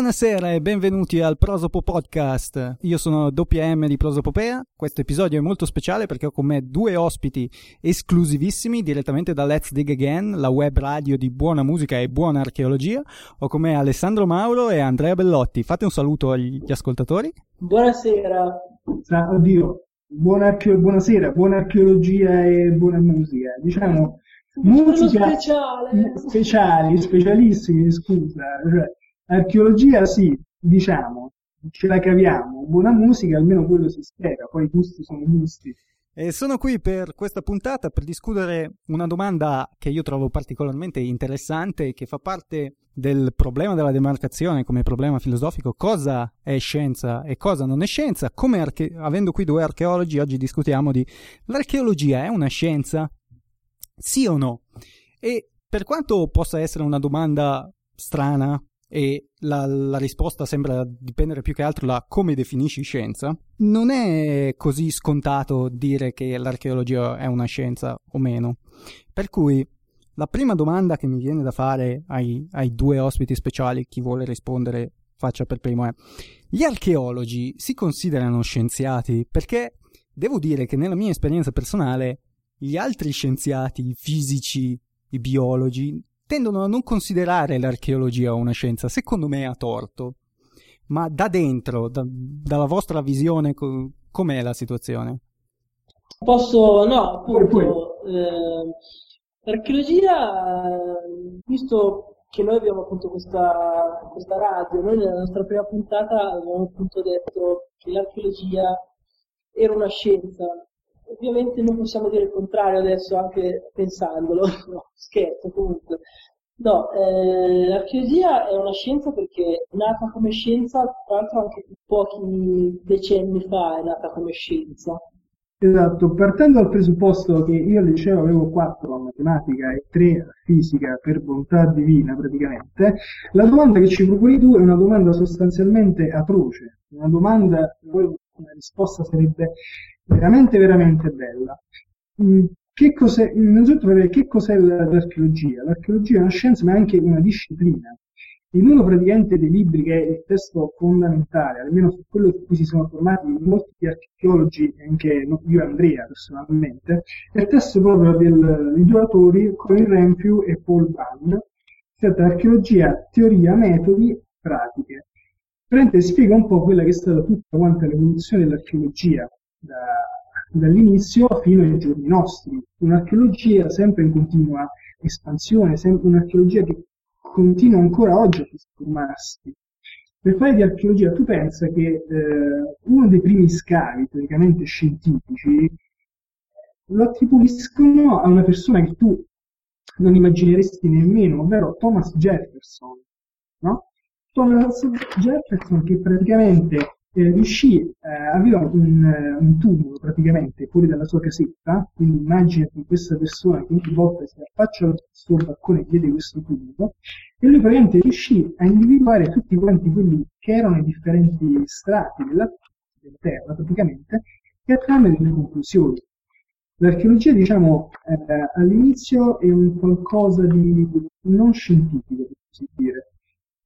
Buonasera e benvenuti al Prosopo Podcast. Io sono WM di Prosopopea. Questo episodio è molto speciale perché ho con me due ospiti esclusivissimi direttamente da Let's Dig Again, la web radio di buona musica e buona archeologia. Ho con me Alessandro Mauro e Andrea Bellotti. Fate un saluto agli ascoltatori. Buonasera. Oddio, buona archeo- buonasera, buona archeologia e buona musica. Diciamo, musica speciale. speciali, specialissimi, scusa. Cioè, Archeologia sì, diciamo, ce la caviamo, buona musica almeno quello si spera, poi i gusti sono gusti. E sono qui per questa puntata per discutere una domanda che io trovo particolarmente interessante che fa parte del problema della demarcazione come problema filosofico, cosa è scienza e cosa non è scienza. Come arche- avendo qui due archeologi, oggi discutiamo di l'archeologia è una scienza? Sì o no? E per quanto possa essere una domanda strana, e la, la, risposta sembra dipendere più che altro da come definisci scienza, non è così scontato dire che l'archeologia è una scienza o meno. Per cui la prima domanda che mi viene da fare ai, ai due ospiti speciali, chi vuole rispondere faccia per primo è, gli archeologi si considerano scienziati? Perché devo dire che nella mia esperienza personale gli altri scienziati, i fisici, i biologi, tendono a non considerare l'archeologia una scienza, secondo me a torto. Ma da dentro, da, dalla vostra visione, co- com'è la situazione? Posso, no, appunto, eh, l'archeologia, visto che noi abbiamo appunto questa, questa radio, noi nella nostra prima puntata abbiamo appunto detto che l'archeologia era una scienza, ovviamente non possiamo dire il contrario adesso anche pensandolo, no, scherzo comunque. No, eh, l'archeologia è una scienza perché è nata come scienza, tra l'altro anche pochi decenni fa è nata come scienza. Esatto, partendo dal presupposto che io al liceo avevo 4 a matematica e 3 a fisica per bontà divina praticamente, la domanda che ci proponi tu è una domanda sostanzialmente atroce, una domanda, una risposta sarebbe veramente veramente bella. Mm, che cos'è, innanzitutto che cos'è l'archeologia? L'archeologia è una scienza ma è anche una disciplina. In uno praticamente dei libri che è il testo fondamentale, almeno su quello su cui si sono formati molti archeologi, anche io e Andrea personalmente, è il testo proprio dei due autori, Colin Renfrew e Paul Bunn, tratta archeologia, teoria, metodi, pratiche. Prende spiega un po' quella che è stata tutta quanta l'evoluzione dell'archeologia da, dall'inizio fino ai giorni nostri. Un'archeologia sempre in continua espansione, sempre un'archeologia che continua ancora oggi a trasformarsi. Per fare di archeologia tu pensa che eh, uno dei primi scavi teoricamente scientifici lo attribuiscono a una persona che tu non immagineresti nemmeno, ovvero Thomas Jefferson. No? Thomas Jefferson che praticamente eh, riuscì, eh, aveva un, eh, un, tubo praticamente fuori dalla sua casetta, quindi immaginati questa persona che ogni volta si affaccia al suo balcone e vede questo tubo, e lui praticamente riuscì a individuare tutti quanti quelli che erano i differenti strati della, della Terra praticamente, e a trarne delle conclusioni. L'archeologia, diciamo, eh, all'inizio è un qualcosa di non scientifico, per così dire.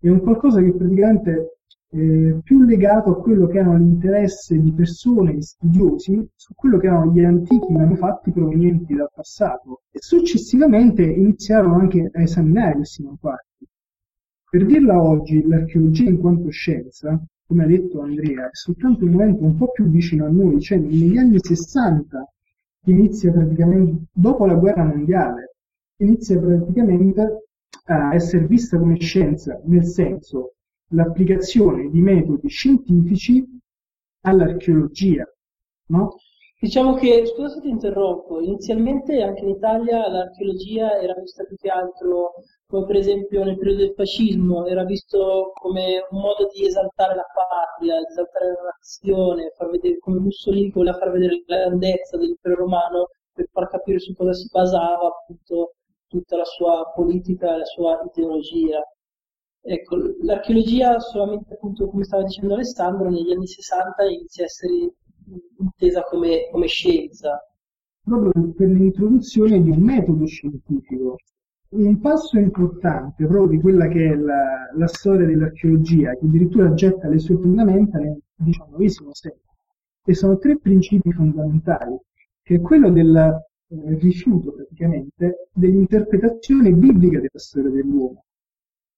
È un qualcosa che praticamente eh, più legato a quello che erano l'interesse di persone, studiosi, su quello che erano gli antichi manufatti provenienti dal passato e successivamente iniziarono anche a esaminare questi manufatti. Per dirla oggi, l'archeologia in quanto scienza, come ha detto Andrea, è soltanto un momento un po' più vicino a noi, cioè negli anni 60 inizia praticamente, dopo la guerra mondiale, inizia praticamente a essere vista come scienza, nel senso l'applicazione di metodi scientifici all'archeologia. No? Diciamo che, scusa se ti interrompo, inizialmente anche in Italia l'archeologia era vista più che altro come per esempio nel periodo del fascismo, era visto come un modo di esaltare la patria, esaltare la nazione, far vedere come Mussolini voleva far vedere la grandezza dell'impero romano per far capire su cosa si basava appunto tutta la sua politica e la sua ideologia. Ecco, l'archeologia solamente appunto, come stava dicendo Alessandro, negli anni 60 inizia a essere intesa come, come scienza. Proprio per l'introduzione di un metodo scientifico. un passo importante proprio di quella che è la, la storia dell'archeologia, che addirittura getta le sue fondamenta nel XIX secolo. E sono tre principi fondamentali, che è quello del eh, rifiuto praticamente dell'interpretazione biblica della storia dell'uomo,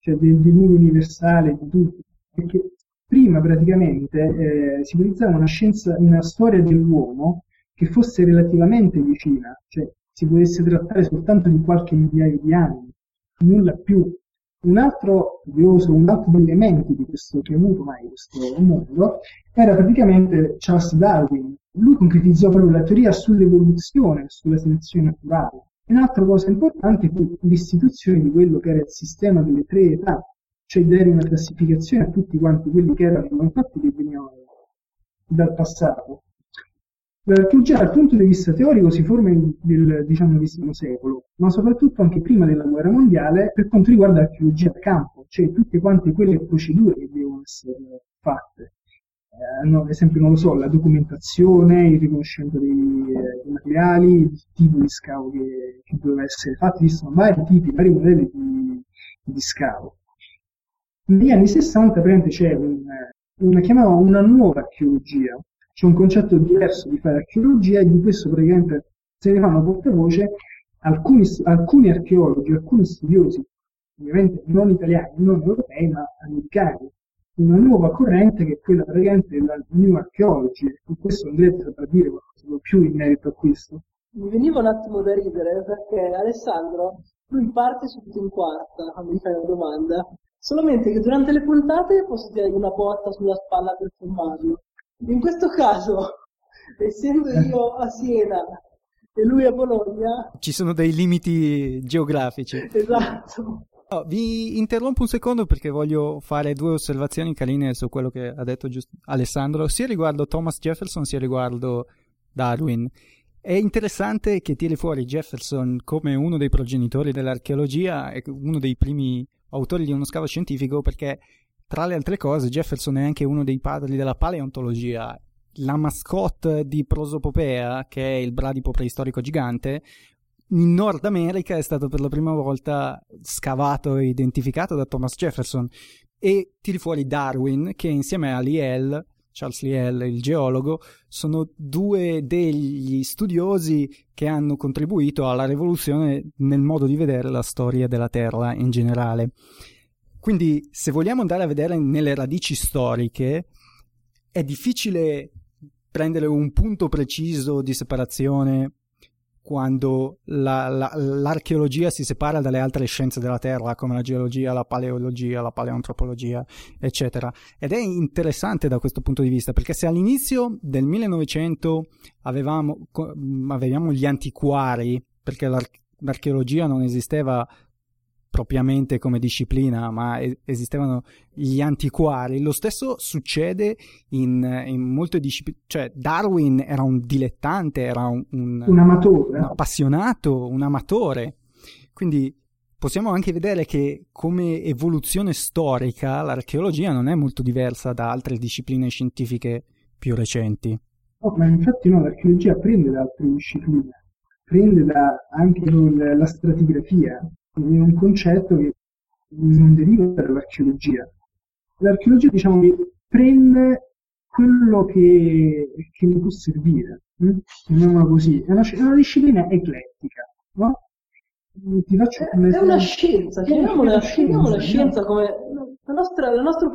cioè del diluvio universale di tutti, perché prima praticamente eh, si utilizzava una scienza, una storia dell'uomo che fosse relativamente vicina, cioè si potesse trattare soltanto di qualche migliaio di anni, nulla più. Un altro curioso, un altro degli elementi di questo che è avuto mai questo mondo era praticamente Charles Darwin. Lui concretizzò proprio la teoria sull'evoluzione, sulla selezione naturale. Un'altra cosa importante fu l'istituzione di quello che era il sistema delle tre età, cioè dare una classificazione a tutti quanti quelli che erano i contatti che venivano dal passato. L'archeologia dal punto di vista teorico si forma nel XIX secolo, ma soprattutto anche prima della guerra mondiale per quanto riguarda l'archeologia a campo, cioè tutte quante quelle procedure che devono essere fatte. Eh, no, ad esempio, non lo so, la documentazione, il riconoscimento dei, eh, dei materiali, il tipo di scavo che, che doveva essere fatto, esistono vari tipi, vari modelli di, di scavo. Negli anni 60 praticamente c'è un, una, chiamava una nuova archeologia, c'è un concetto diverso di fare archeologia e di questo praticamente se ne fanno portavoce alcuni, alcuni archeologi, alcuni studiosi, ovviamente non italiani, non europei, ma americani, una nuova corrente che è quella praticamente della New Archaeology, e questo Andrea saprà dire qualcosa più in merito a questo. Mi veniva un attimo da ridere perché Alessandro, lui parte subito in quarta quando mi fai una domanda Solamente che durante le puntate posso tirare una botta sulla spalla per fermarlo. In questo caso, essendo io a Siena e lui a Bologna... Ci sono dei limiti geografici. Esatto. No, vi interrompo un secondo perché voglio fare due osservazioni carine su quello che ha detto Alessandro, sia riguardo Thomas Jefferson sia riguardo Darwin. È interessante che tiri fuori Jefferson come uno dei progenitori dell'archeologia e uno dei primi autori di uno scavo scientifico perché tra le altre cose Jefferson è anche uno dei padri della paleontologia. La mascotte di Prosopopea, che è il bradipo preistorico gigante, in Nord America è stato per la prima volta scavato e identificato da Thomas Jefferson e tiri fuori Darwin che insieme a Liel Charles Liel, il geologo, sono due degli studiosi che hanno contribuito alla rivoluzione nel modo di vedere la storia della Terra in generale. Quindi, se vogliamo andare a vedere nelle radici storiche, è difficile prendere un punto preciso di separazione quando la, la, l'archeologia si separa dalle altre scienze della Terra, come la geologia, la paleologia, la paleoantropologia, eccetera. Ed è interessante da questo punto di vista, perché se all'inizio del 1900 avevamo, avevamo gli antiquari, perché l'archeologia non esisteva propriamente come disciplina, ma esistevano gli antiquari. Lo stesso succede in, in molte discipline. Cioè, Darwin era un dilettante, era un, un, un amatore, un appassionato, un amatore. Quindi possiamo anche vedere che come evoluzione storica l'archeologia non è molto diversa da altre discipline scientifiche più recenti. Oh, ma infatti no, l'archeologia prende da altre discipline, prende da anche la stratigrafia, è un concetto che non deriva dall'archeologia. L'archeologia, diciamo, prende quello che, che ne può servire, hm? chiamiamola così. È una, è una, disciplina eclettica, no? Ti faccio è, è una scienza, chiamiamola, chiamiamola scienza come la nostra, la nostra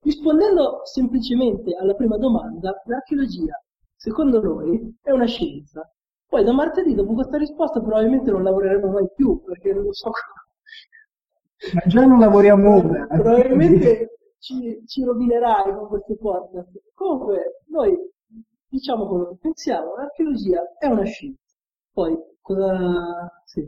rispondendo semplicemente alla prima domanda, l'archeologia, secondo noi, è una scienza. Poi da martedì, dopo questa risposta, probabilmente non lavoreremo mai più, perché non lo so come. Ma già non lavoriamo ora. Probabilmente ci, ci rovinerai con questo podcast. Comunque, noi diciamo quello che pensiamo, l'archeologia è una scienza. Poi, cosa... Sì.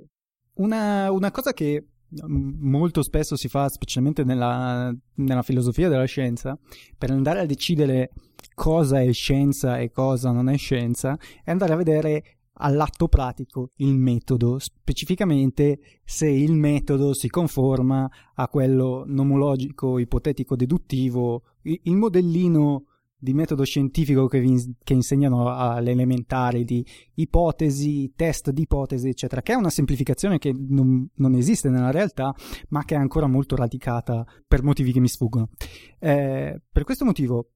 Una, una cosa che molto spesso si fa, specialmente nella, nella, filosofia della scienza, per andare a decidere cosa è scienza e cosa non è scienza, è andare a vedere all'atto pratico il metodo, specificamente se il metodo si conforma a quello nomologico ipotetico deduttivo, il modellino di metodo scientifico che, vi, che insegnano alle elementari di ipotesi, test di ipotesi, eccetera, che è una semplificazione che non, non, esiste nella realtà, ma che è ancora molto radicata per motivi che mi sfuggono. Eh, per questo motivo,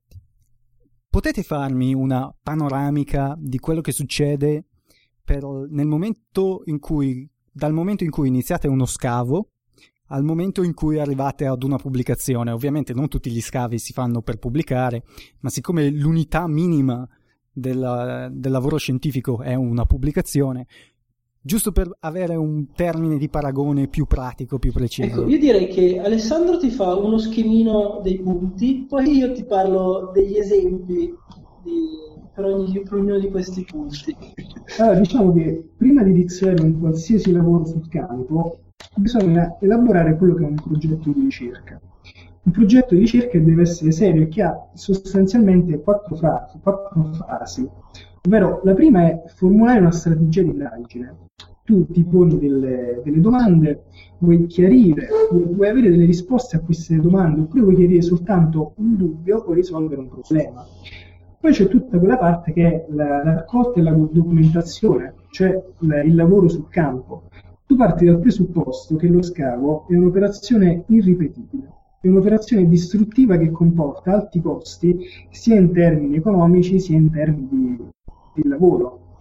potete farmi una panoramica di quello che succede momento cui, dal momento in cui iniziate uno scavo al momento in cui arrivate ad una pubblicazione. Ovviamente non tutti gli scavi si fanno per pubblicare, ma siccome l'unità minima del, del lavoro scientifico è una pubblicazione, giusto per avere un termine di paragone più pratico, più preciso. Ecco, io direi che Alessandro ti fa uno schemino dei punti, poi io ti parlo degli esempi di, per, ogni, per ognuno di questi punti. Allora, diciamo che prima di iniziare un qualsiasi lavoro sul campo, bisogna elaborare quello che è un progetto di ricerca. Un progetto di ricerca deve essere serio e che ha sostanzialmente quattro fasi, quattro fasi. Ovvero, la prima è formulare una strategia di indagine. Tu ti poni delle, delle domande, vuoi chiarire, vuoi, vuoi, avere delle risposte a queste domande, oppure vuoi chiarire soltanto un dubbio o risolvere un problema. Poi c'è tutta quella parte che è la, la raccolta e la documentazione, cioè la, il lavoro sul campo. Tu parti dal presupposto che lo scavo è un'operazione irripetibile, è un'operazione distruttiva che comporta alti costi sia in termini economici sia in termini di, lavoro.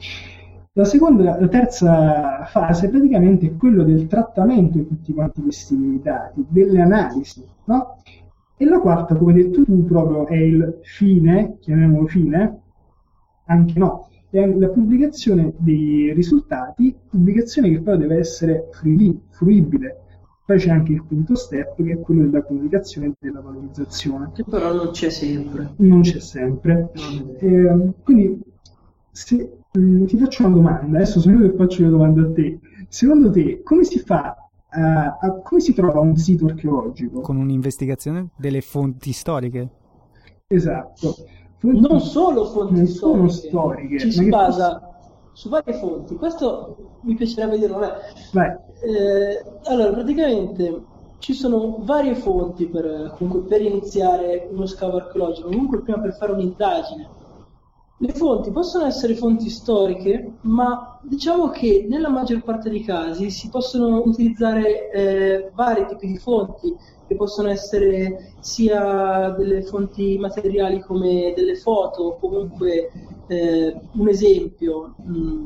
La seconda, la terza fase praticamente è quello del trattamento di tutti quanti questi dati, delle analisi, no? E la quarta, come hai detto tu, proprio è il fine, chiamiamolo fine, anche no, è la pubblicazione dei risultati, pubblicazione che però deve essere fruibile. Poi c'è anche il quinto step che è quello della comunicazione e della valorizzazione. Che però non c'è sempre. Non c'è sempre. Eh, quindi se, mh, mm, ti faccio una domanda, adesso sono io che faccio le domande a te. Secondo te come si fa Uh, come si trova un sito archeologico? Con un'investigazione delle fonti storiche. Esatto non solo fonti non storiche, storiche, ci si basa fosse... su varie fonti. Questo mi piacerebbe dirlo a me. Eh, allora, praticamente ci sono varie fonti per, comunque, per iniziare uno scavo archeologico, comunque prima per fare un'indagine. Le fonti possono essere fonti storiche, ma diciamo che nella maggior parte dei casi si possono utilizzare eh, vari tipi di fonti che possono essere sia delle fonti materiali come delle foto, comunque eh, un esempio, mh,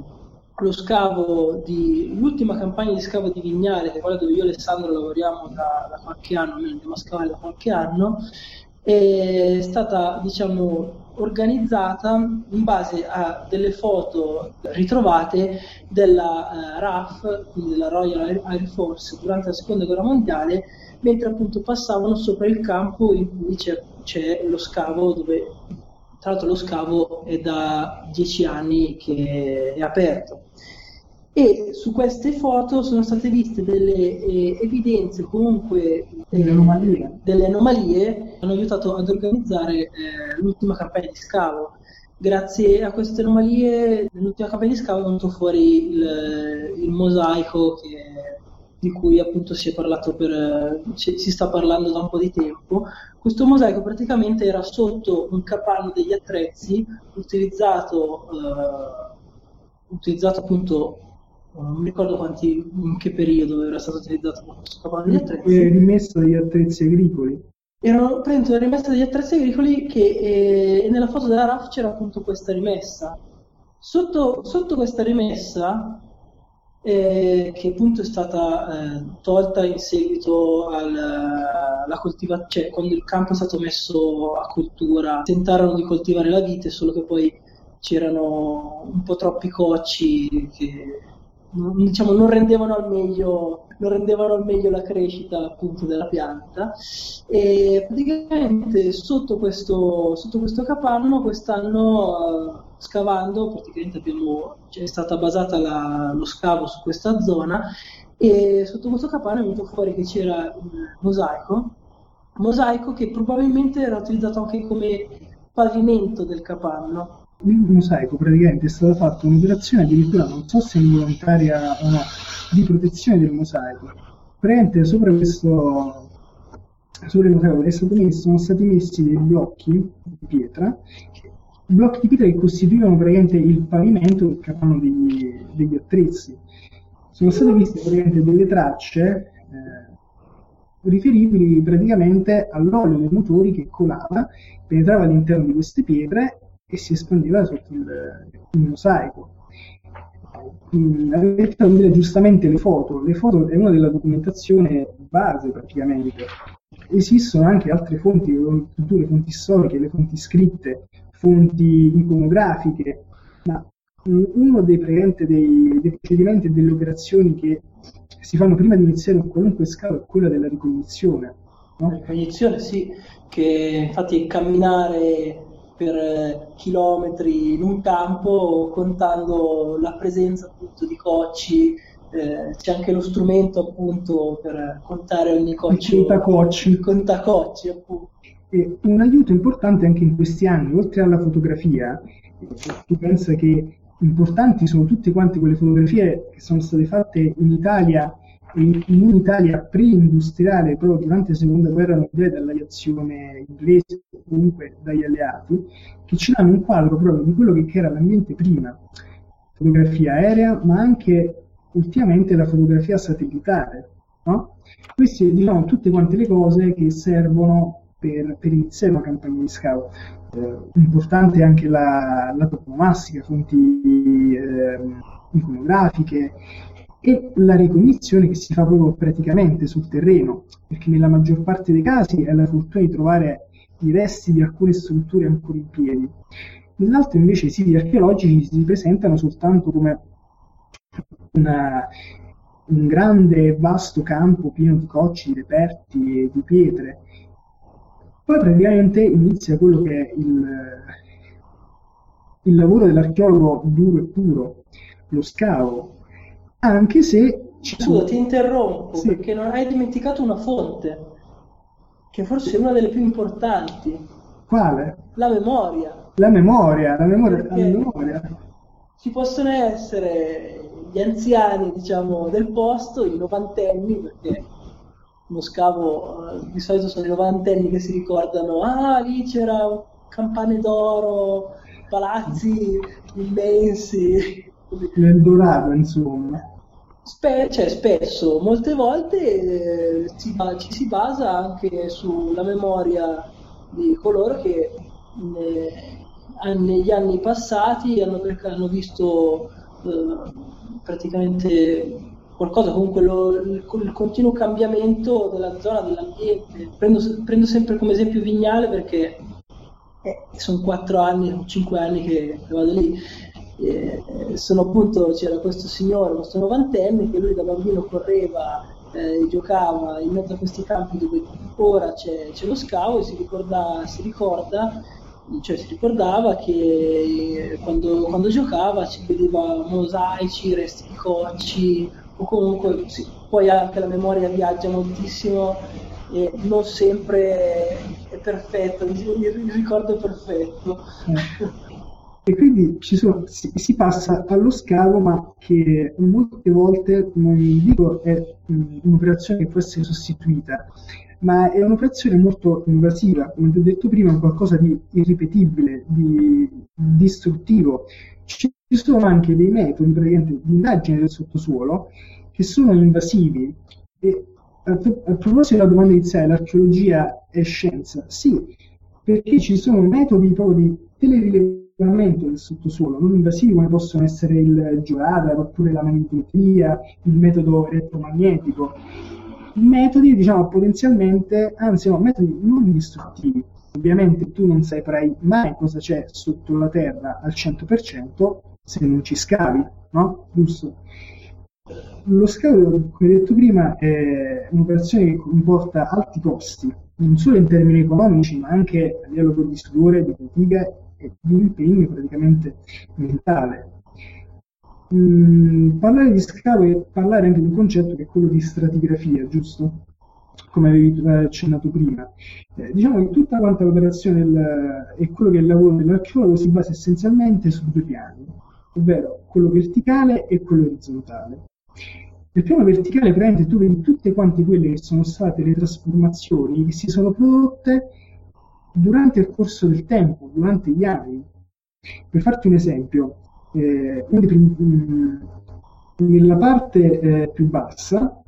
lo scavo di l'ultima campagna di scavo di Vignale, che è quella dove io e Alessandro lavoriamo da, da qualche anno, almeno andiamo a scavare da qualche anno, è stata diciamo organizzata in base a delle foto ritrovate della uh, RAF, quindi della Royal Air Force, durante la seconda guerra mondiale, mentre appunto passavano sopra il campo in cui c'è, c'è lo scavo dove tra l'altro lo scavo è da dieci anni che è aperto e su queste foto sono state viste delle eh, evidenze comunque eh, anomalie. delle anomalie hanno aiutato ad organizzare eh, l'ultima campagna di scavo grazie a queste anomalie nell'ultima campagna di scavo è venuto fuori il, il mosaico che di cui appunto si è parlato per, si sta parlando da un po' di tempo. Questo mosaico praticamente era sotto un capanno degli attrezzi utilizzato, eh, utilizzato appunto non mi ricordo quanti, in che periodo era stato utilizzato questo capanno degli attrezzi. Era rimesso degli attrezzi agricoli. Erano praticamente rimessa degli attrezzi agricoli che eh, nella foto della RAF c'era appunto questa rimessa. Sotto, sotto questa rimessa eh, che appunto è stata eh, tolta in seguito alla coltivazione, cioè quando il campo è stato messo a coltura, tentarono di coltivare la vite, solo che poi c'erano un po' troppi cocci che diciamo, non, rendevano al meglio, non rendevano al meglio la crescita appunto della pianta. E praticamente sotto questo, sotto questo capanno quest'anno scavando praticamente abbiamo, cioè, è stata basata la, lo scavo su questa zona e sotto questo capanno è venuto fuori che c'era un mosaico mosaico che probabilmente era utilizzato anche come pavimento del capanno il mosaico praticamente è stata fatta un'operazione addirittura non so se involontaria o no di protezione del mosaico praticamente sopra questo è stato messo, sono stati messi dei blocchi di pietra, blocchi di pietra che costituivano praticamente il pavimento che capano degli, degli attrezzi. Sono state viste praticamente delle tracce eh, riferibili praticamente all'olio dei motori che colava, penetrava all'interno di queste pietre e si espandeva sotto il, il mosaico. Mm, avete vedere giustamente le foto, le foto è una della documentazione base praticamente. Esistono anche altre fonti, le fonti storiche, le fonti scritte, fonti iconografiche, ma uno dei, dei, dei procedimenti e delle operazioni che si fanno prima di iniziare un qualunque scalo è quella della ricognizione. No? La ricognizione sì, che infatti camminare per eh, chilometri in un campo contando la presenza appunto di cocci, eh, c'è anche lo strumento appunto per contare ogni coccio. Contacocci. Il contacocci appunto. E un aiuto importante anche in questi anni, oltre alla fotografia, tu pensa che importanti sono tutte quante quelle fotografie che sono state fatte in Italia in, in un'Italia pre-industriale proprio durante la seconda guerra mondiale dall'aviazione inglese o comunque dagli alleati che ci danno un quadro proprio di quello che era l'ambiente prima fotografia aerea ma anche ultimamente la fotografia satellitare no? queste diciamo tutte quante le cose che servono per, per iniziare una campagna di scout eh, importante anche la, la toponomastica, fonti eh, iconografiche e la ricognizione che si fa proprio praticamente sul terreno, perché nella maggior parte dei casi è la fortuna di trovare i resti di alcune strutture ancora in piedi. Nell'altro invece i siti archeologici si presentano soltanto come una, un grande e vasto campo pieno di cocci, di reperti e di pietre, poi praticamente inizia quello che è il, il lavoro dell'archeologo duro e puro, lo scavo, anche se... Scusa, ti interrompo sì. perché non hai dimenticato una fonte, che forse è una delle più importanti. Quale? La memoria. La memoria, la memoria, la memoria. Ci possono essere gli anziani, diciamo, del posto, i novantenni, perché uno scavo, eh, di solito sono i novantenni che si ricordano, ah lì c'era campane d'oro, palazzi immensi. L'Eldorado, insomma. Spe- cioè, spesso, molte volte eh, si, ci si basa anche sulla memoria di coloro che ne, negli anni passati hanno, hanno visto eh, praticamente qualcosa, comunque lo, il, il, continuo cambiamento della zona, dell'ambiente. Prendo, prendo sempre come esempio Vignale perché eh, sono quattro anni o cinque anni che vado lì. Eh, sono appunto, c'era questo signore, questo novantenne, che lui da bambino correva eh, giocava in mezzo a questi campi dove ora c'è, c'è lo scavo e si ricorda, si ricorda cioè si ricordava che quando, quando giocava ci vedeva mosaici, resti di cocci, o comunque sì, poi anche la memoria viaggia moltissimo e non sempre è perfetta, il ricordo è perfetto. E quindi sono, si, si, passa allo scavo, ma che molte volte, non dico è un'operazione che può essere sostituita, ma è un'operazione molto invasiva, come ti ho detto prima, qualcosa di irripetibile, di distruttivo, ci sono anche dei metodi di indagine del sottosuolo che sono invasivi. E a, a proposito della domanda iniziale, l'archeologia è scienza? Sì, perché ci sono metodi proprio di telerilevamento del sottosuolo, non invasivi come possono essere il georadar oppure la magnetometria, il metodo elettromagnetico. Metodi, diciamo, potenzialmente, anzi no, metodi non distruttivi, Ovviamente tu non saprai mai cosa c'è sotto la terra al 100% se non ci scavi, no? Giusto? Lo scavo, come detto prima, è un'operazione che comporta alti costi, non solo in termini economici, ma anche a livello di stupore, di fatica e di impegno praticamente mentale. Mm, parlare di scavo è parlare anche di un concetto che è quello di stratigrafia, giusto? come avevi accennato prima. Eh, diciamo che tutta quanta l'operazione del, e quello che è il lavoro dell'archeologo si basa essenzialmente su due piani, ovvero quello verticale e quello orizzontale. Nel piano verticale praticamente tu vedi tutte quante quelle che sono state le trasformazioni che si sono prodotte durante il corso del tempo, durante gli anni. Per farti un esempio, eh, mm, nella parte eh, più bassa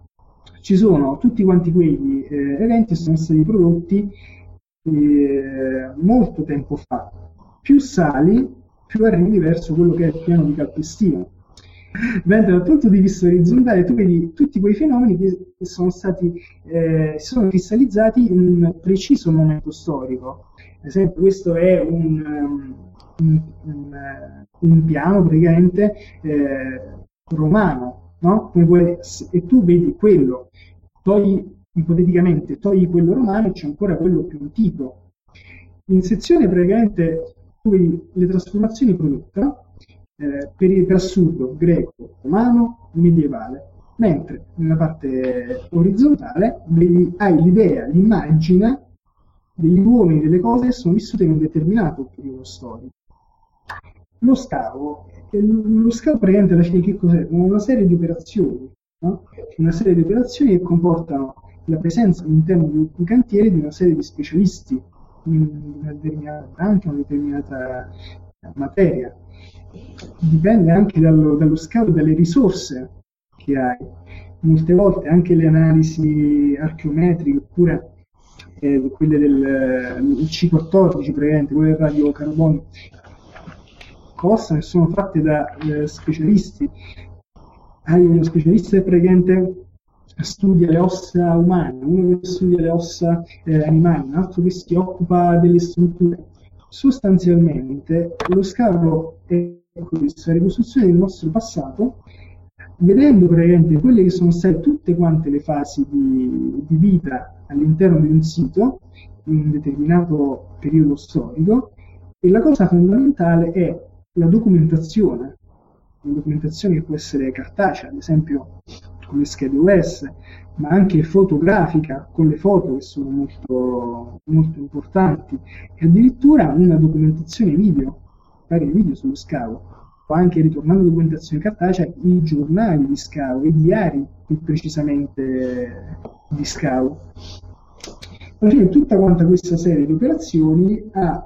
ci sono tutti quanti quegli eh, eventi che sono stati prodotti eh, molto tempo fa. Più sali, più arrivi verso quello che è il piano di calpestino. Mentre dal punto di vista orizzontale tu vedi tutti quei fenomeni che, sono stati eh, sono cristallizzati in un preciso momento storico. Ad esempio, questo è un, um, un, un, un piano praticamente eh, romano, no? E tu vedi quello, togli ipoteticamente, togli quello romano e c'è ancora quello più antico. In sezione praticamente tu vedi le trasformazioni prodotte? Eh, per, per assurdo greco, romano, medievale, mentre nella parte orizzontale vedi, hai l'idea, l'immagine degli uomini, delle cose che sono vissute in un determinato periodo storico. Lo scavo, lo scavo praticamente alla fine che cos'è? Una serie di operazioni, no? una serie di operazioni che comportano la presenza all'interno di un cantiere di una serie di specialisti in una determinata branca, una determinata materia dipende anche dallo, dallo scavo dalle risorse che hai. Molte volte anche le analisi archeometriche oppure eh, quelle del C14, praticamente, quelle del radiocarbonio, costano e sono fatte da eh, specialisti. Hai uno specialista che praticamente studia le ossa umane, uno che studia le ossa eh, animali, un altro che si occupa delle strutture. Sostanzialmente lo scavo è questa ricostruzione del nostro passato, vedendo praticamente quelle che sono state tutte quante le fasi di, di vita all'interno di un sito in un determinato periodo storico e la cosa fondamentale è la documentazione, una documentazione che può essere cartacea, ad esempio con le schede US, ma anche fotografica con le foto che sono molto, molto importanti e addirittura una documentazione video fare i video sullo scavo, o anche ritornando alla documentazione cartacea, i giornali di scavo, i diari più precisamente di scavo. Alla fine tutta questa serie di operazioni ha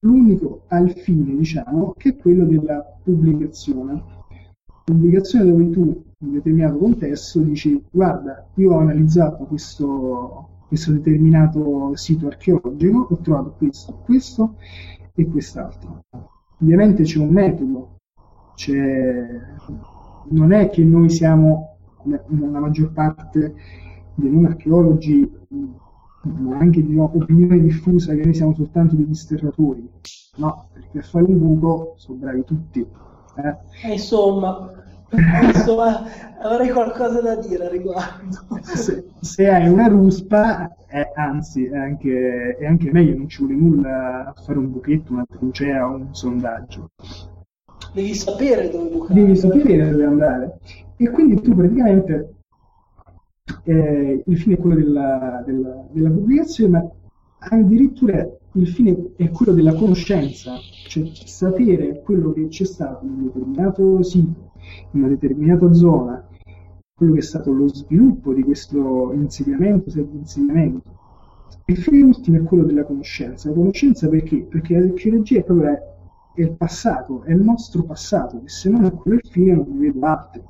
l'unico al fine, diciamo, che è quello della pubblicazione. Pubblicazione dove tu un determinato contesto dici guarda, io ho analizzato questo, questo determinato sito archeologico, ho trovato questo, questo e quest'altro. Ovviamente c'è un metodo, c'è... non è che noi siamo, come la maggior parte dei non archeologi, ma anche di opinione diffusa che noi siamo soltanto degli sterratori, no, perché a fare un buco sono bravi tutti. Eh? eh insomma, insomma, avrei qualcosa da dire a riguardo. Se, se hai una ruspa, eh, anzi, è anche, è anche, meglio, non ci vuole nulla a fare un buchetto, una trincea o un sondaggio. Devi sapere dove bucare. Devi sapere dove andare. E quindi tu praticamente eh, il fine è quello della, della, della pubblicazione, ma addirittura il fine è quello della conoscenza, cioè sapere quello che c'è stato in un determinato sito, in una determinata zona, quello che è stato lo sviluppo di questo insediamento, se di insediamento. Il fine ultimo è quello della conoscenza. La conoscenza perché? Perché l'archeologia è proprio è il passato, è il nostro passato, e se non è quello il fine non ne vedo altri.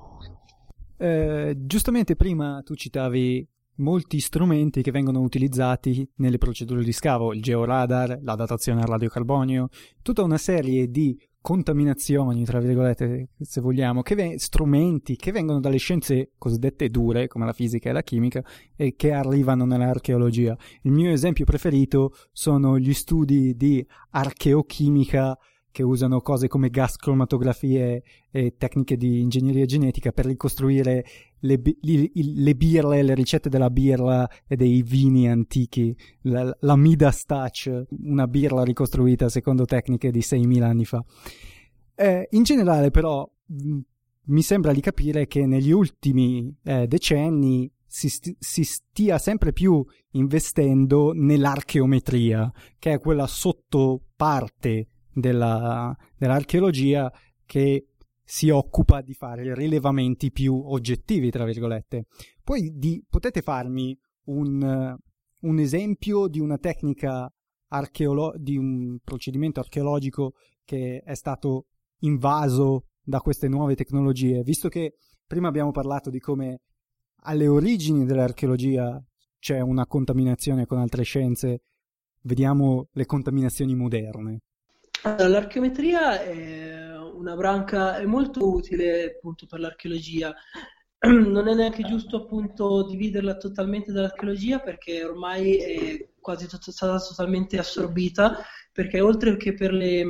Eh, giustamente prima tu citavi molti strumenti che vengono utilizzati nelle procedure di scavo, il georadar, la datazione al radiocarbonio, tutta una serie di contaminazioni, tra virgolette, se vogliamo, che ve- strumenti che vengono dalle scienze cosiddette dure, come la fisica e la chimica, e che arrivano nell'archeologia. Il mio esempio preferito sono gli studi di archeochimica che usano cose come gas cromatografie e tecniche di ingegneria genetica per ricostruire le, le, le birre, le ricette della birra e dei vini antichi, la, la Midas Touch, una birra ricostruita secondo tecniche di 6.000 anni fa. Eh, in generale però mi sembra di capire che negli ultimi eh, decenni si, st- si, stia sempre più investendo nell'archeometria, che è quella sottoparte della, dell'archeologia che si occupa di fare rilevamenti più oggettivi, tra virgolette. Poi di, potete farmi un, un, esempio di una tecnica archeolo- di un procedimento archeologico che è stato invaso da queste nuove tecnologie, visto che prima abbiamo parlato di come alle origini dell'archeologia c'è una contaminazione con altre scienze, vediamo le contaminazioni moderne. L'archeometria è una branca è molto utile appunto per l'archeologia. Non è neanche giusto appunto dividerla totalmente dall'archeologia perché ormai è quasi tot- stata totalmente assorbita perché oltre che per le,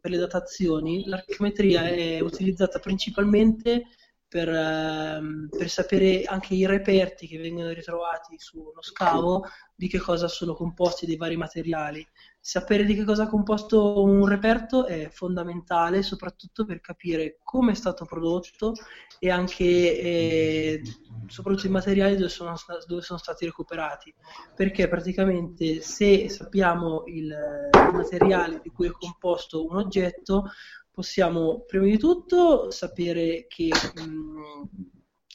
per le datazioni l'archeometria è utilizzata principalmente per, ehm, per, sapere anche i reperti che vengono ritrovati su uno scavo di che cosa sono composti dei vari materiali. Sapere di che cosa è composto un reperto è fondamentale, soprattutto per capire come è stato prodotto e anche eh, soprattutto i materiali dove sono, dove sono, stati recuperati. Perché praticamente se sappiamo il, il materiale di cui è composto un oggetto, possiamo prima di tutto sapere, che, mh, mm,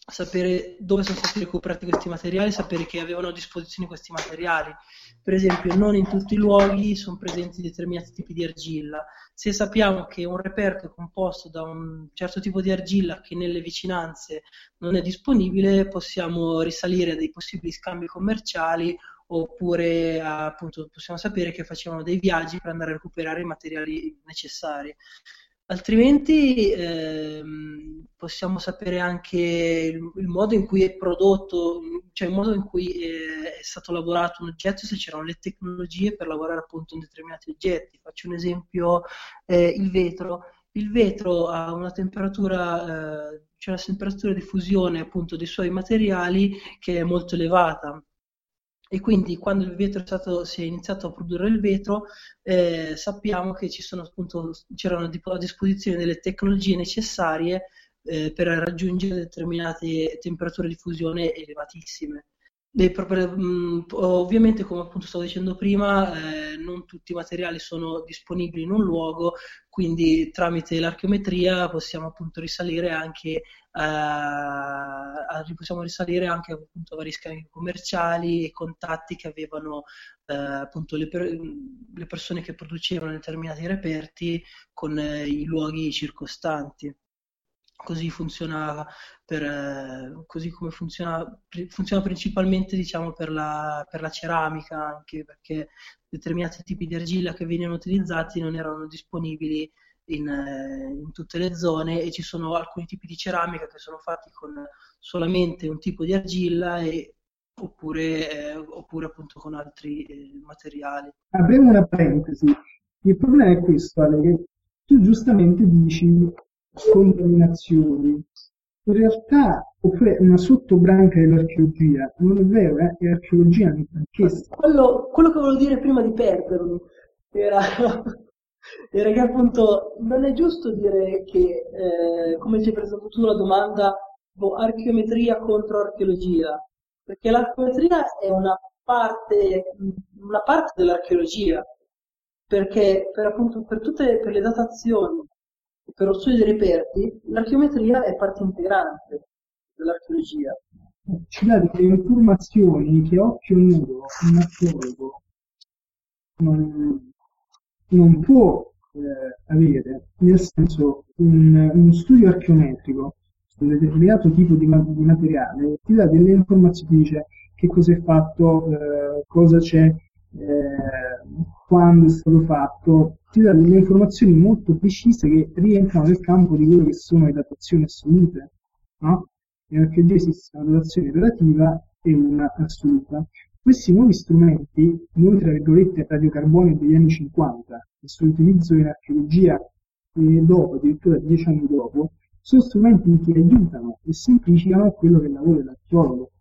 sapere dove sono stati recuperati questi materiali, sapere che avevano a disposizione questi materiali. Per esempio, non in tutti i luoghi sono presenti determinati tipi di argilla. Se sappiamo che un reperto è composto da un certo tipo di argilla che nelle vicinanze non è disponibile, possiamo risalire a dei possibili scambi commerciali oppure appunto possiamo sapere che facevano dei viaggi per andare a recuperare i materiali necessari. Altrimenti ehm, possiamo sapere anche il, il, modo in cui è prodotto, cioè il modo in cui è, è stato lavorato un oggetto, se c'erano le tecnologie per lavorare appunto in determinati oggetti. Faccio un esempio, eh, il vetro. Il vetro ha una temperatura, eh, c'è una temperatura di fusione appunto dei suoi materiali che è molto elevata e quindi quando il vetro è stato, si è iniziato a produrre il vetro eh, sappiamo che appunto, c'erano a disposizione delle tecnologie necessarie eh, per raggiungere determinate temperature di fusione elevatissime. Proprie, mh, ovviamente, come appunto stavo dicendo prima, eh, non tutti i materiali sono disponibili in un luogo, quindi tramite l'archeometria possiamo appunto risalire anche, eh, possiamo risalire anche appunto a vari scambi commerciali e contatti che avevano eh, appunto le, per, le, persone che producevano determinati reperti con eh, i luoghi circostanti. Così funziona per, eh, così come funziona, funziona principalmente diciamo, per, la, per la ceramica, anche perché determinati tipi di argilla che venivano utilizzati non erano disponibili in, eh, in, tutte le zone e ci sono alcuni tipi di ceramica che sono fatti con solamente un tipo di argilla e, oppure, eh, oppure appunto con altri eh, materiali. Apriamo una parentesi. Il problema è questo, Ale, che tu giustamente dici contaminazioni. In realtà, oppure una sottobranca dell'archeologia, non è vero, eh? è archeologia anch'essa. Quello, quello che volevo dire prima di perdermi era, era che appunto non è giusto dire che, eh, come ci hai presentato tu la domanda, boh, archeometria contro archeologia, perché l'archeometria è una parte, una parte dell'archeologia, perché per, appunto, per tutte per le datazioni per lo studio dei reperti, l'archeometria è parte integrante dell'archeologia. Ci dà delle informazioni che occhio nudo un archeologo non, non può eh, avere, nel senso un, uno studio archeometrico su un determinato tipo di, di, materiale ti dà delle informazioni, dice che cosa è fatto, eh, cosa c'è, eh, quando è stato fatto, ti dà delle informazioni molto precise che rientrano nel campo di quello che sono le datazioni assolute, no? Perché già esiste una datazione relativa e una assoluta. Questi nuovi strumenti, nuovi tra virgolette radiocarboni degli anni 50, che sono utilizzo in archeologia e dopo, addirittura dieci anni dopo, sono strumenti che aiutano e semplificano quello che è il lavoro dell'archeologo.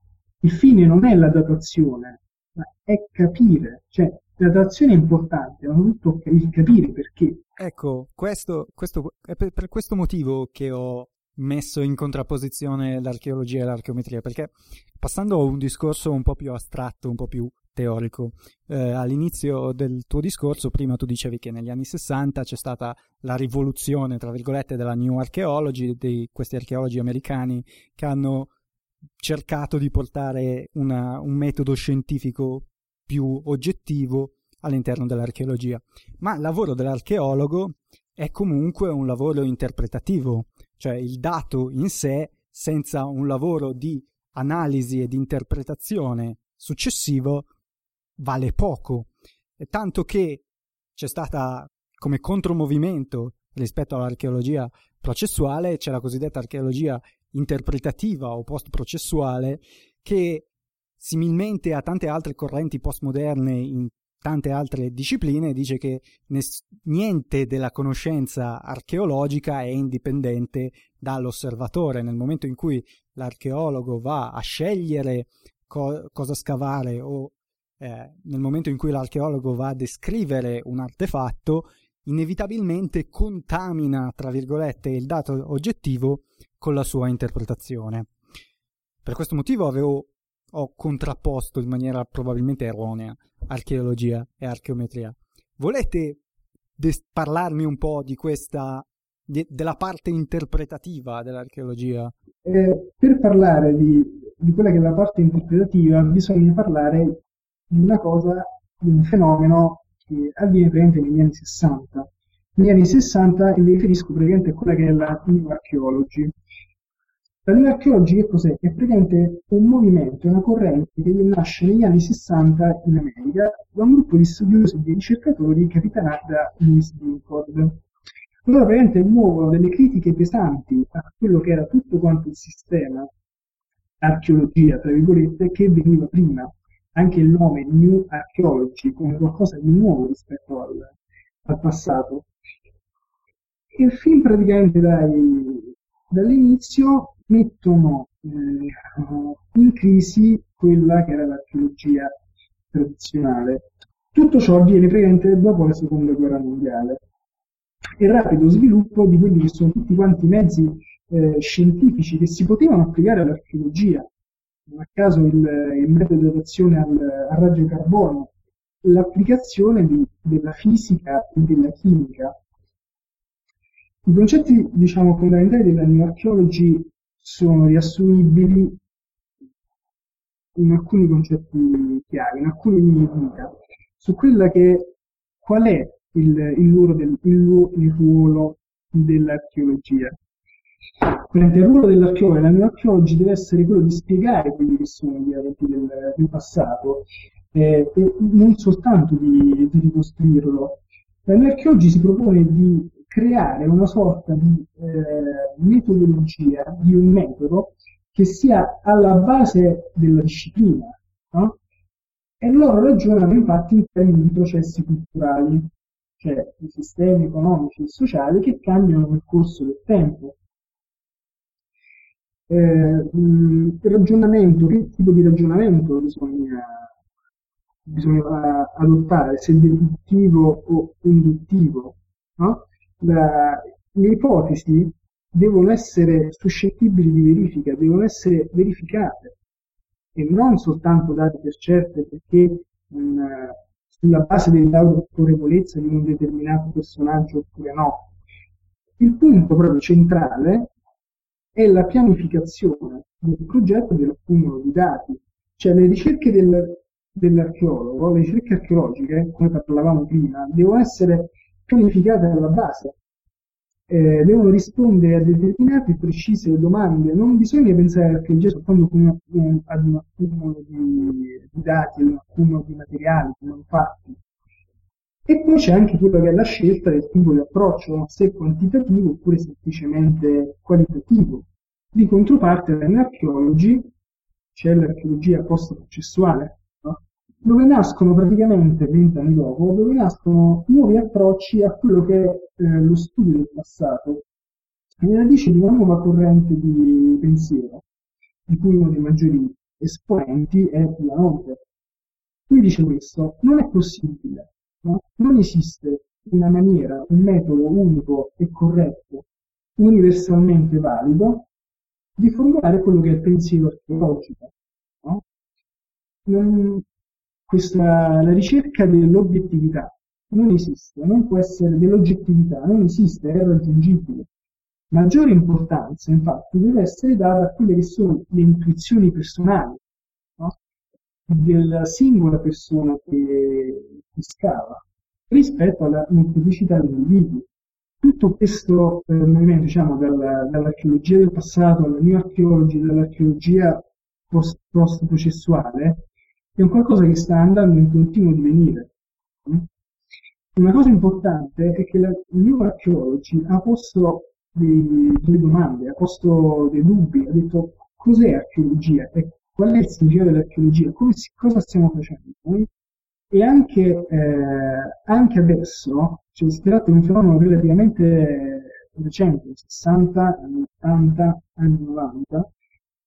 Il fine non è la datazione, ma è capire, cioè la trazione è importante, ma soprattutto il capire perché. Ecco, questo, questo, è per, per, questo motivo che ho messo in contrapposizione l'archeologia e l'archeometria, perché passando a un discorso un po' più astratto, un po' più teorico. Eh, all'inizio del tuo discorso, prima tu dicevi che negli anni 60 c'è stata la rivoluzione, tra virgolette, della New Archaeology, di questi archeologi americani che hanno cercato di portare una, un metodo scientifico più oggettivo all'interno dell'archeologia. Ma il lavoro dell'archeologo è comunque un lavoro interpretativo, cioè il dato in sé, senza un lavoro di analisi e di interpretazione successivo, vale poco. Tanto che c'è stata come contromovimento rispetto all'archeologia processuale, c'è la cosiddetta archeologia interpretativa o post-processuale che similmente a tante altre correnti postmoderne in tante altre discipline dice che ness- niente della conoscenza archeologica è indipendente dall'osservatore. Nel momento in cui l'archeologo va a scegliere co- cosa scavare o eh, nel momento in cui l'archeologo va a descrivere un artefatto, inevitabilmente contamina, tra virgolette, il dato oggettivo con la sua interpretazione. Per questo motivo avevo, ho contrapposto in maniera probabilmente erronea archeologia e archeometria. Volete des- parlarmi un po' di questa, di, della parte interpretativa dell'archeologia? Eh, per parlare di, di quella che è la parte interpretativa bisogna parlare di una cosa, di un fenomeno che avviene praticamente negli anni 60. Negli anni 60 mi riferisco praticamente a quella che è la New Archaeology. La New Archaeology che cos'è? È praticamente un movimento, una corrente che nasce negli anni 60 in America da un gruppo di studiosi e di ricercatori capitanati da Louis Binford. Loro praticamente muovono delle critiche pesanti a quello che era tutto quanto il sistema archeologia, tra virgolette, che veniva prima, anche il nome New Archaeology come qualcosa di nuovo rispetto al, al passato. E fin praticamente dai, dall'inizio mettono eh, in crisi quella che era l'archeologia tradizionale. Tutto ciò avviene praticamente dopo la seconda guerra mondiale. Il rapido sviluppo di quelli che sono tutti quanti i mezzi eh, scientifici che si potevano applicare all'archeologia, non a caso il, il metodo di azione al, al raggio carbonio, l'applicazione di, della fisica e della chimica. I concetti, diciamo, fondamentali della New Archaeology sono riassumibili in alcuni concetti chiari, in alcune linee guida, su quella che qual è il, il, del, il, il ruolo dell'archeologia. Quindi il ruolo dell'archeologo dell'archeologi deve essere quello di spiegare quelli che sono gli eventi del, del passato eh, e non soltanto di, di ricostruirlo. L'archeologi si propone di creare una sorta di eh, metodologia, di un metodo che sia alla base della disciplina. No? E loro ragionano infatti in termini di processi culturali, cioè di sistemi economici e sociali che cambiano nel corso del tempo eh, il ragionamento, che tipo di ragionamento bisogna, bisogna adottare, se deduttivo o induttivo. No? La, le ipotesi devono essere suscettibili di verifica, devono essere verificate e non soltanto date per certe perché mh, sulla base dell'autorevolezza di un determinato personaggio oppure no. Il punto proprio centrale è la pianificazione del progetto dell'accumulo di dati. Cioè le ricerche del, dell'archeologo, le ricerche archeologiche, come parlavamo prima, devono essere pianificate alla base, eh, devono rispondere a determinate e precise domande. Non bisogna pensare all'archeologia soltanto come un, ad un accumulo di, di dati, ad un accumulo di materiali, di manufatti. E poi c'è anche quello che è la scelta del tipo di approccio, se quantitativo oppure semplicemente qualitativo. Di controparte nell'archeology c'è l'archeologia post-processuale? Dove nascono praticamente vent'anni dopo, dove nascono nuovi approcci a quello che è eh, lo studio del passato, e radice di una nuova corrente di pensiero, di cui uno dei maggiori esponenti è Pianote. Lui dice questo, non è possibile no? Non esiste una maniera, un metodo unico e corretto, universalmente valido, di formulare quello che è il pensiero archeologico. No? Non, questa, la ricerca dell'obiettività non esiste, non può essere dell'oggettività, non esiste, è raggiungibile. Maggiore importanza, infatti, deve essere data a quelle che sono le intuizioni personali no? della singola persona che, che scava rispetto alla molteplicità degli individui. Tutto questo eh, movimento, diciamo, dalla, dall'archeologia del passato alla new archaeology, dall'archeologia post, post-processuale, è un qualcosa che sta andando in continuo divenire. Una cosa importante è che la New Archaeology ha posto delle domande, ha posto dei dubbi, ha detto cos'è archeologia? E qual è il significato dell'archeologia, si, cosa stiamo facendo noi? E anche, eh, anche adesso cioè, si tratta di un fenomeno relativamente recente, 60, anni 80, anni 90,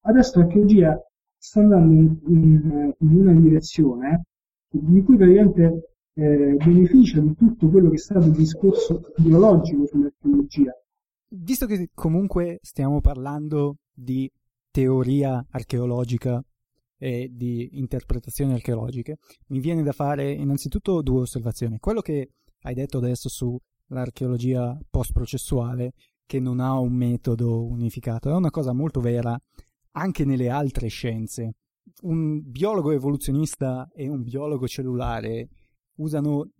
adesso l'archeologia sta andando in, in, in una direzione di cui praticamente eh, beneficia di tutto quello che è stato il discorso ideologico sull'archeologia. Visto che comunque stiamo parlando di teoria archeologica e di interpretazioni archeologiche, mi viene da fare innanzitutto due osservazioni. Quello che hai detto adesso sull'archeologia post-processuale, che non ha un metodo unificato, è una cosa molto vera anche nelle altre scienze. Un biologo evoluzionista e un biologo cellulare usano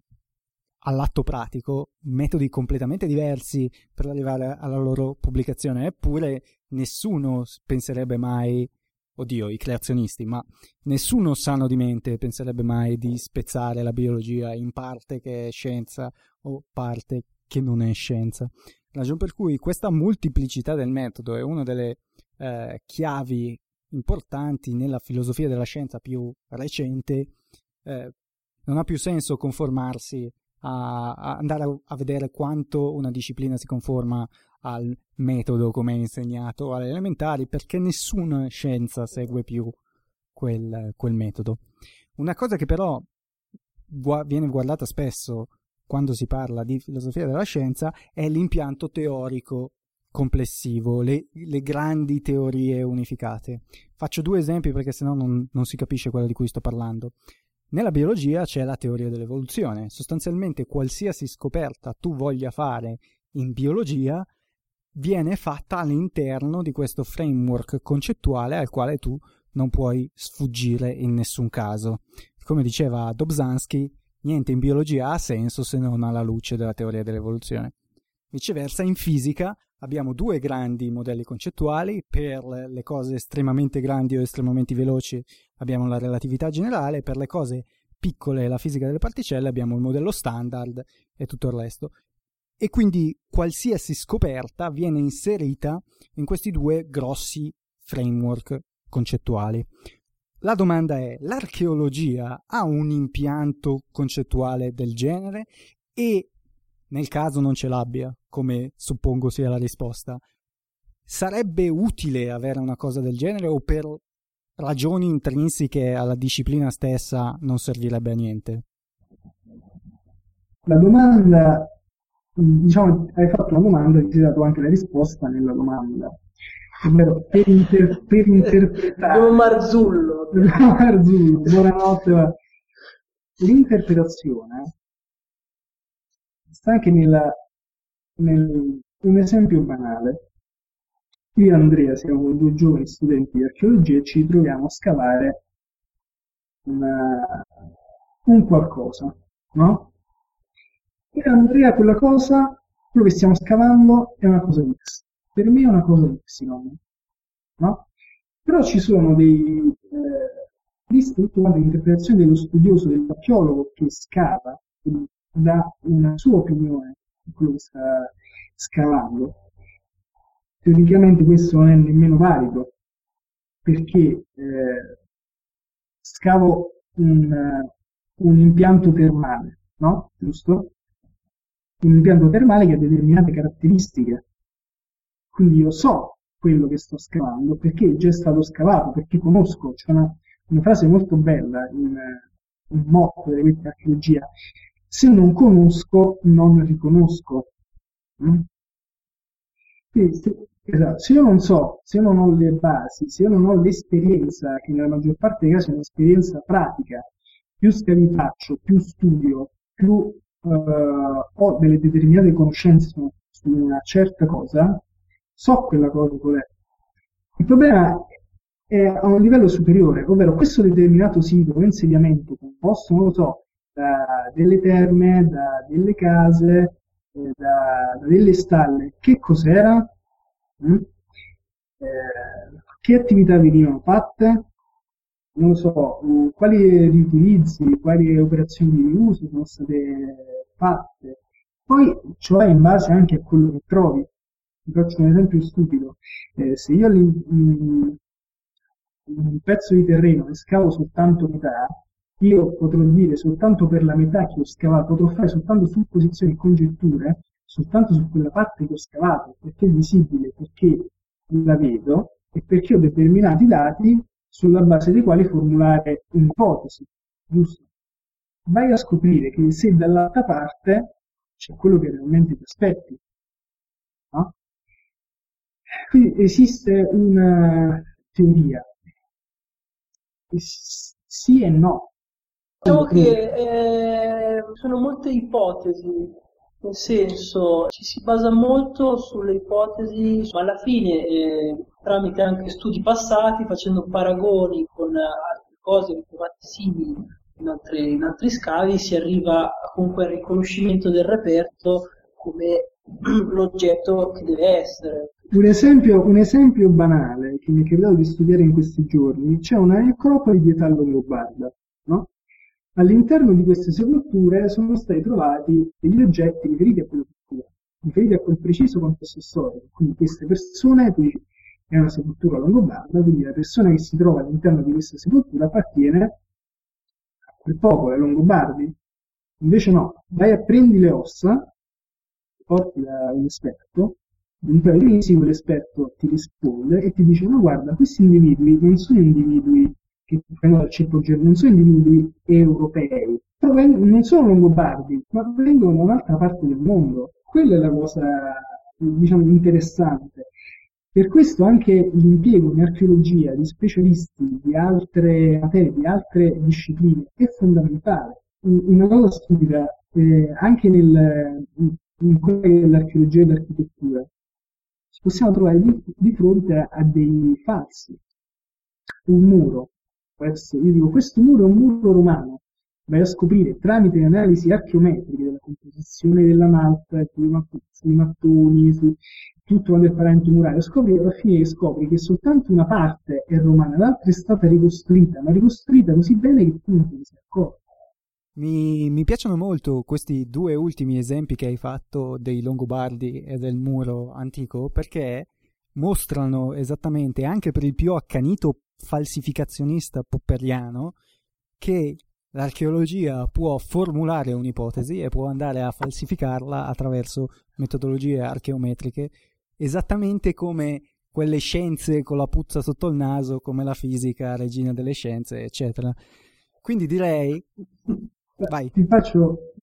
all'atto pratico metodi completamente diversi per arrivare alla loro pubblicazione, eppure nessuno penserebbe mai, oddio, i creazionisti, ma nessuno sano di mente penserebbe mai di spezzare la biologia in parte che è scienza o parte che non è scienza. Ragione per cui questa moltiplicità del metodo è una delle eh, chiavi importanti nella filosofia della scienza più recente, eh, non ha più senso conformarsi a, a andare a, a, vedere quanto una disciplina si conforma al metodo come è insegnato alle elementari, perché nessuna scienza segue più quel, quel metodo. Una cosa che però gu- viene guardata spesso quando si parla di filosofia della scienza è l'impianto teorico complessivo, le, le, grandi teorie unificate. Faccio due esempi perché sennò non, non si capisce quello di cui sto parlando. Nella biologia c'è la teoria dell'evoluzione. Sostanzialmente qualsiasi scoperta tu voglia fare in biologia viene fatta all'interno di questo framework concettuale al quale tu non puoi sfuggire in nessun caso. Come diceva Dobzhansky, niente in biologia ha senso se non alla luce della teoria dell'evoluzione. Viceversa, in fisica abbiamo due grandi modelli concettuali, per le cose estremamente grandi o estremamente veloci abbiamo la relatività generale, per le cose piccole la fisica delle particelle abbiamo il modello standard e tutto il resto. E quindi qualsiasi scoperta viene inserita in questi due grossi framework concettuali. La domanda è, l'archeologia ha un impianto concettuale del genere e nel caso non ce l'abbia, come suppongo sia la risposta, sarebbe utile avere una cosa del genere o per ragioni intrinseche alla disciplina stessa non servirebbe a niente? La domanda, diciamo, hai fatto una domanda e ti sei dato anche la risposta nella domanda. Ovvero, per, inter- per interpretare... Come Marzullo. Marzullo, buonanotte. L'interpretazione sta anche nella, nel, un esempio banale. Io e Andrea siamo due giovani studenti di archeologia e ci troviamo a scavare una, un qualcosa, no? Per Andrea quella cosa, quello che stiamo scavando è una cosa X. Per me è una cosa Y, no? Però ci sono dei, eh, tutte quante interpretazioni dello studioso, dell'archeologo che scava, dà una sua opinione su quello che sta scavando, teoricamente questo non è nemmeno valido, perché eh, scavo un, un, impianto termale, no? Giusto? Un impianto termale che ha determinate caratteristiche. Quindi io so quello che sto scavando perché è già stato scavato, perché conosco. C'è una, una frase molto bella in un motto questa archeologia se non conosco, non riconosco. Mm? Esatto, se io non so, se io non ho le basi, se io non ho l'esperienza, che nella maggior parte dei casi è un'esperienza pratica, più scavi faccio, più studio, più uh, ho delle determinate conoscenze su, una certa cosa, so quella cosa qual è. Il problema è a un livello superiore, ovvero questo determinato sito insediamento composto, non lo so, da delle terme, da delle case, eh, da, da, delle stalle, che cos'era? Mm? Eh, che attività venivano fatte? Non lo so, uh, quali riutilizzi, quali operazioni di riuso sono state fatte. Poi, cioè, in base anche a quello che trovi. Vi faccio un esempio stupido. Eh, se io in, un pezzo di terreno ne scavo soltanto metà, io potrò dire soltanto per la metà che ho scavato, potrò fare soltanto supposizioni e congetture, soltanto su quella parte che ho scavato, perché è visibile, perché la vedo e perché ho determinati dati sulla base dei quali formulare un'ipotesi, giusto? Vai a scoprire che se dall'altra parte c'è quello che realmente ti aspetti, no? Quindi esiste una teoria, sì e no. Diciamo che eh, sono molte ipotesi nel senso, ci si basa molto sulle ipotesi, ma alla fine, eh, tramite anche studi passati, facendo paragoni con altre cose, fatti simili in, altre, in altri scavi, si arriva comunque al riconoscimento del reperto come l'oggetto che deve essere. Un esempio, un esempio banale che mi è capitato di studiare in questi giorni, c'è una necropoli di età longobarda, no? All'interno di queste sepolture sono stati trovati degli oggetti riferiti a quella cultura, riferiti a quel preciso contesto storico. Quindi queste persone, qui è una sepoltura longobarda, quindi la persona che si trova all'interno di questa sepoltura appartiene a quel popolo, ai longobardi. Invece no, vai a prendi le ossa, porti da un esperto, un paio di mesi quell'esperto ti risponde e ti dice ma guarda, questi individui non sono individui che vengono dal ceppo non sono individui europei, non sono longobardi, ma vengono da un'altra parte del mondo. Quella è la cosa, diciamo, interessante. Per questo anche l'impiego in archeologia di specialisti di altre materie, di altre discipline, è fondamentale. Una cosa stupida, eh, anche nel, in quella che è l'archeologia e l'architettura, ci possiamo trovare di, di fronte a dei falsi. Un muro questo, io dico, questo muro è un muro romano, vai a scoprire tramite le analisi archeometriche della composizione della malta, sui, mattoni, su tutto quanto è parente murario, scopri alla fine scopri che soltanto una parte è romana, l'altra è stata ricostruita, ma ricostruita così bene che tu non ti sei accorto. Mi, mi, piacciono molto questi due ultimi esempi che hai fatto dei Longobardi e del muro antico perché mostrano esattamente anche per il più accanito falsificazionista popperiano che l'archeologia può formulare un'ipotesi e può andare a falsificarla attraverso metodologie archeometriche esattamente come quelle scienze con la puzza sotto il naso come la fisica, regina delle scienze, eccetera. Quindi direi vai. Ti faccio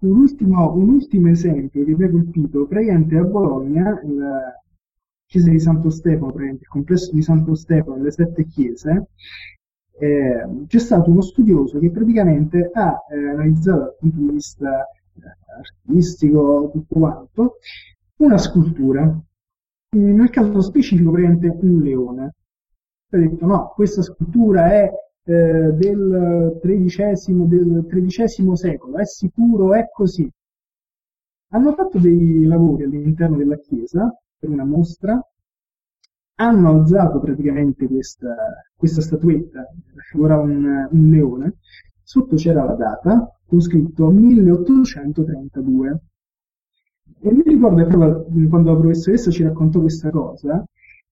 un ultimo, un ultimo esempio che mi ha colpito. Praticamente a Bologna il, chiesa di Santo Stefano, il complesso di Santo Stefano, le sette chiese, eh, c'è stato uno studioso che praticamente ha eh, analizzato dal punto di vista eh, artistico tutto quanto una scultura, nel caso specifico praticamente un leone. Ha detto no, questa scultura è eh, del XIII, del XIII secolo, è sicuro, è così. Hanno fatto dei lavori all'interno della chiesa per una mostra, hanno alzato praticamente questa, questa statuetta, raffigurava un, un leone, sotto c'era la data, con scritto 1832. E mi ricordo proprio quando la professoressa ci raccontò questa cosa,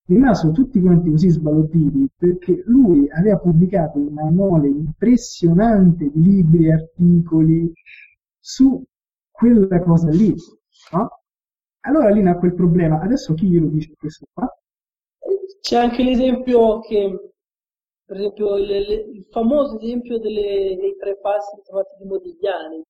rimasero tutti quanti così sbalorditi perché lui aveva pubblicato una mole impressionante di libri e articoli su quella cosa lì, no? Allora lì nacque il problema, adesso chi glielo dice questo qua? C'è anche l'esempio che, per esempio, il, il famoso esempio delle, dei tre passi trovati di Modigliani,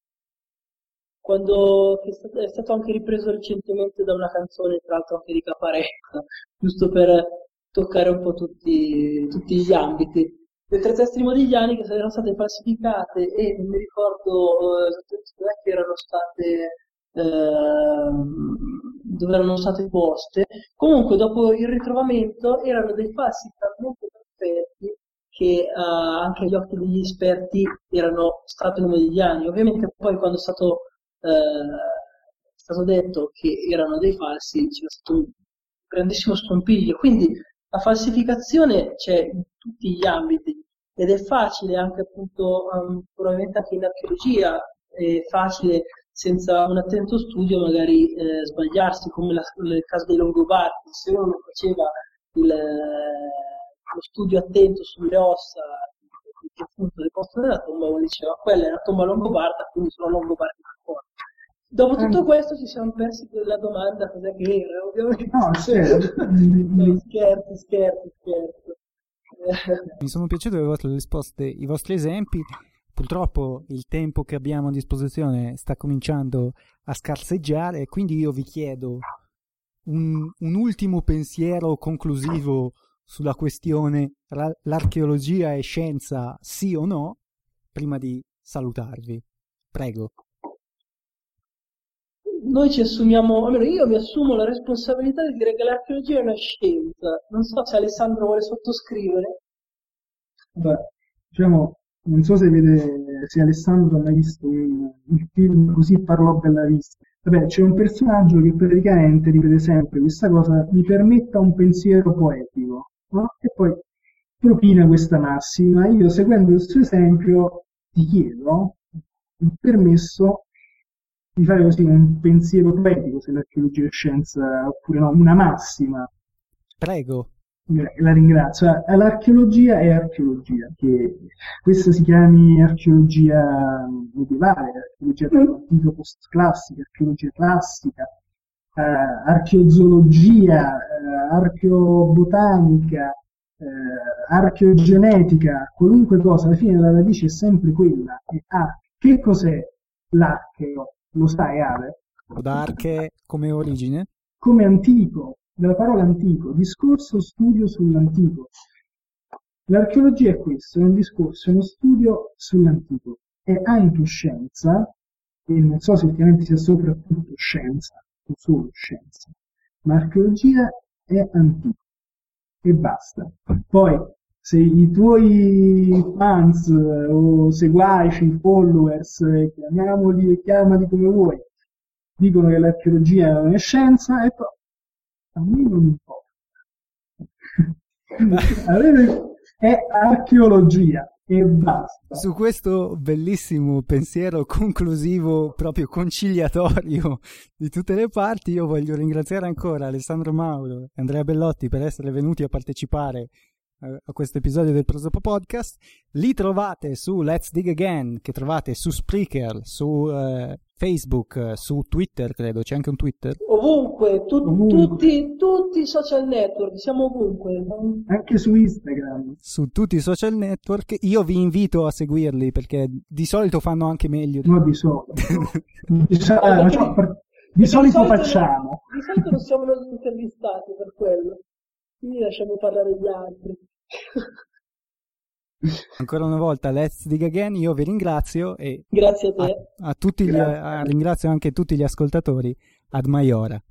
quando stato, è stato, anche ripreso recentemente da una canzone, tra l'altro anche di Caparecco, giusto per toccare un po' tutti, tutti gli ambiti. le tre teste modigliani che erano state falsificate e non mi ricordo eh, dove erano state eh, dove erano state poste. Comunque, dopo il ritrovamento, erano dei falsi talmente perfetti che uh, anche agli occhi degli esperti erano stati modigliani. Ovviamente, poi, quando è stato, uh, stato detto che erano dei falsi, c'è stato un grandissimo scompiglio. Quindi, la falsificazione c'è in tutti gli ambiti ed è facile anche appunto um, probabilmente anche in archeologia è facile senza un attento studio magari eh, sbagliarsi come la, nel caso dei Longobardi se uno non faceva il, eh, lo studio attento sulle ossa che appunto deposto nella tomba uno diceva quella è una tomba longobarda quindi sono longobardi ancora Dopo tutto questo ci siamo persi quella domanda cos'è che era, ovviamente. No, certo. no, scherzi, scherzi, scherzi. Mi sono piaciute le vostre risposte, i vostri esempi. Purtroppo il tempo che abbiamo a disposizione sta cominciando a scarseggiare, quindi io vi chiedo un, un ultimo pensiero conclusivo sulla questione l'archeologia è scienza sì o no, prima di salutarvi. Prego noi ci assumiamo, almeno io mi assumo la responsabilità di dire che l'archeologia è una scienza. Non so se Alessandro vuole sottoscrivere. Beh, diciamo, non so se, vede, se Alessandro ha mai visto un, il film Così parlò Bella Vista. Vabbè, c'è un personaggio che praticamente ripete sempre questa cosa, mi permetta un pensiero poetico, no? E poi propina questa massima. Io, seguendo il suo esempio, ti chiedo il permesso di fare così un pensiero poetico se l'archeologia è scienza oppure no, una massima. Prego. La ringrazio. L'archeologia è archeologia, che questa si chiami archeologia medievale, archeologia dell'antico post-classica, archeologia classica, eh, archeozoologia, eh, archeobotanica, eh, archeogenetica, qualunque cosa, alla fine la radice è sempre quella. Ah, che cos'è l'archeo? Lo sai, Ale? Da arche come origine? Come antico, dalla parola antico, discorso, studio sull'antico. L'archeologia è questo, è un discorso, è uno studio sull'antico. È anche scienza, e non so se ultimamente sia soprattutto scienza, o solo scienza, ma archeologia è antico. E basta. Poi, se i tuoi fans o seguaci, followers, chiamiamoli e chiamali come vuoi, dicono che l'archeologia non è scienza, e poi a me non importa. è archeologia e basta. Su questo bellissimo pensiero conclusivo, proprio conciliatorio di tutte le parti, io voglio ringraziare ancora Alessandro Mauro e Andrea Bellotti per essere venuti a partecipare eh, a questo episodio del Prosopo Podcast. Li trovate su Let's Dig Again, che trovate su Spreaker, su eh, Facebook, su Twitter, credo, c'è anche un Twitter. Ovunque, tu, ovunque. Tutti, tutti, i social network, siamo ovunque. Anche su Instagram. Su tutti i social network. Io vi invito a seguirli perché di solito fanno anche meglio. No, di solito. di, so- eh, cioè, per, di, solito, solito facciamo. di solito non siamo noi intervistati per quello. Quindi lasciamo parlare gli altri. Ancora una volta, let's dig again. Io vi ringrazio e grazie a te. A, a tutti gli, a, ringrazio anche tutti gli ascoltatori. Ad Maiora.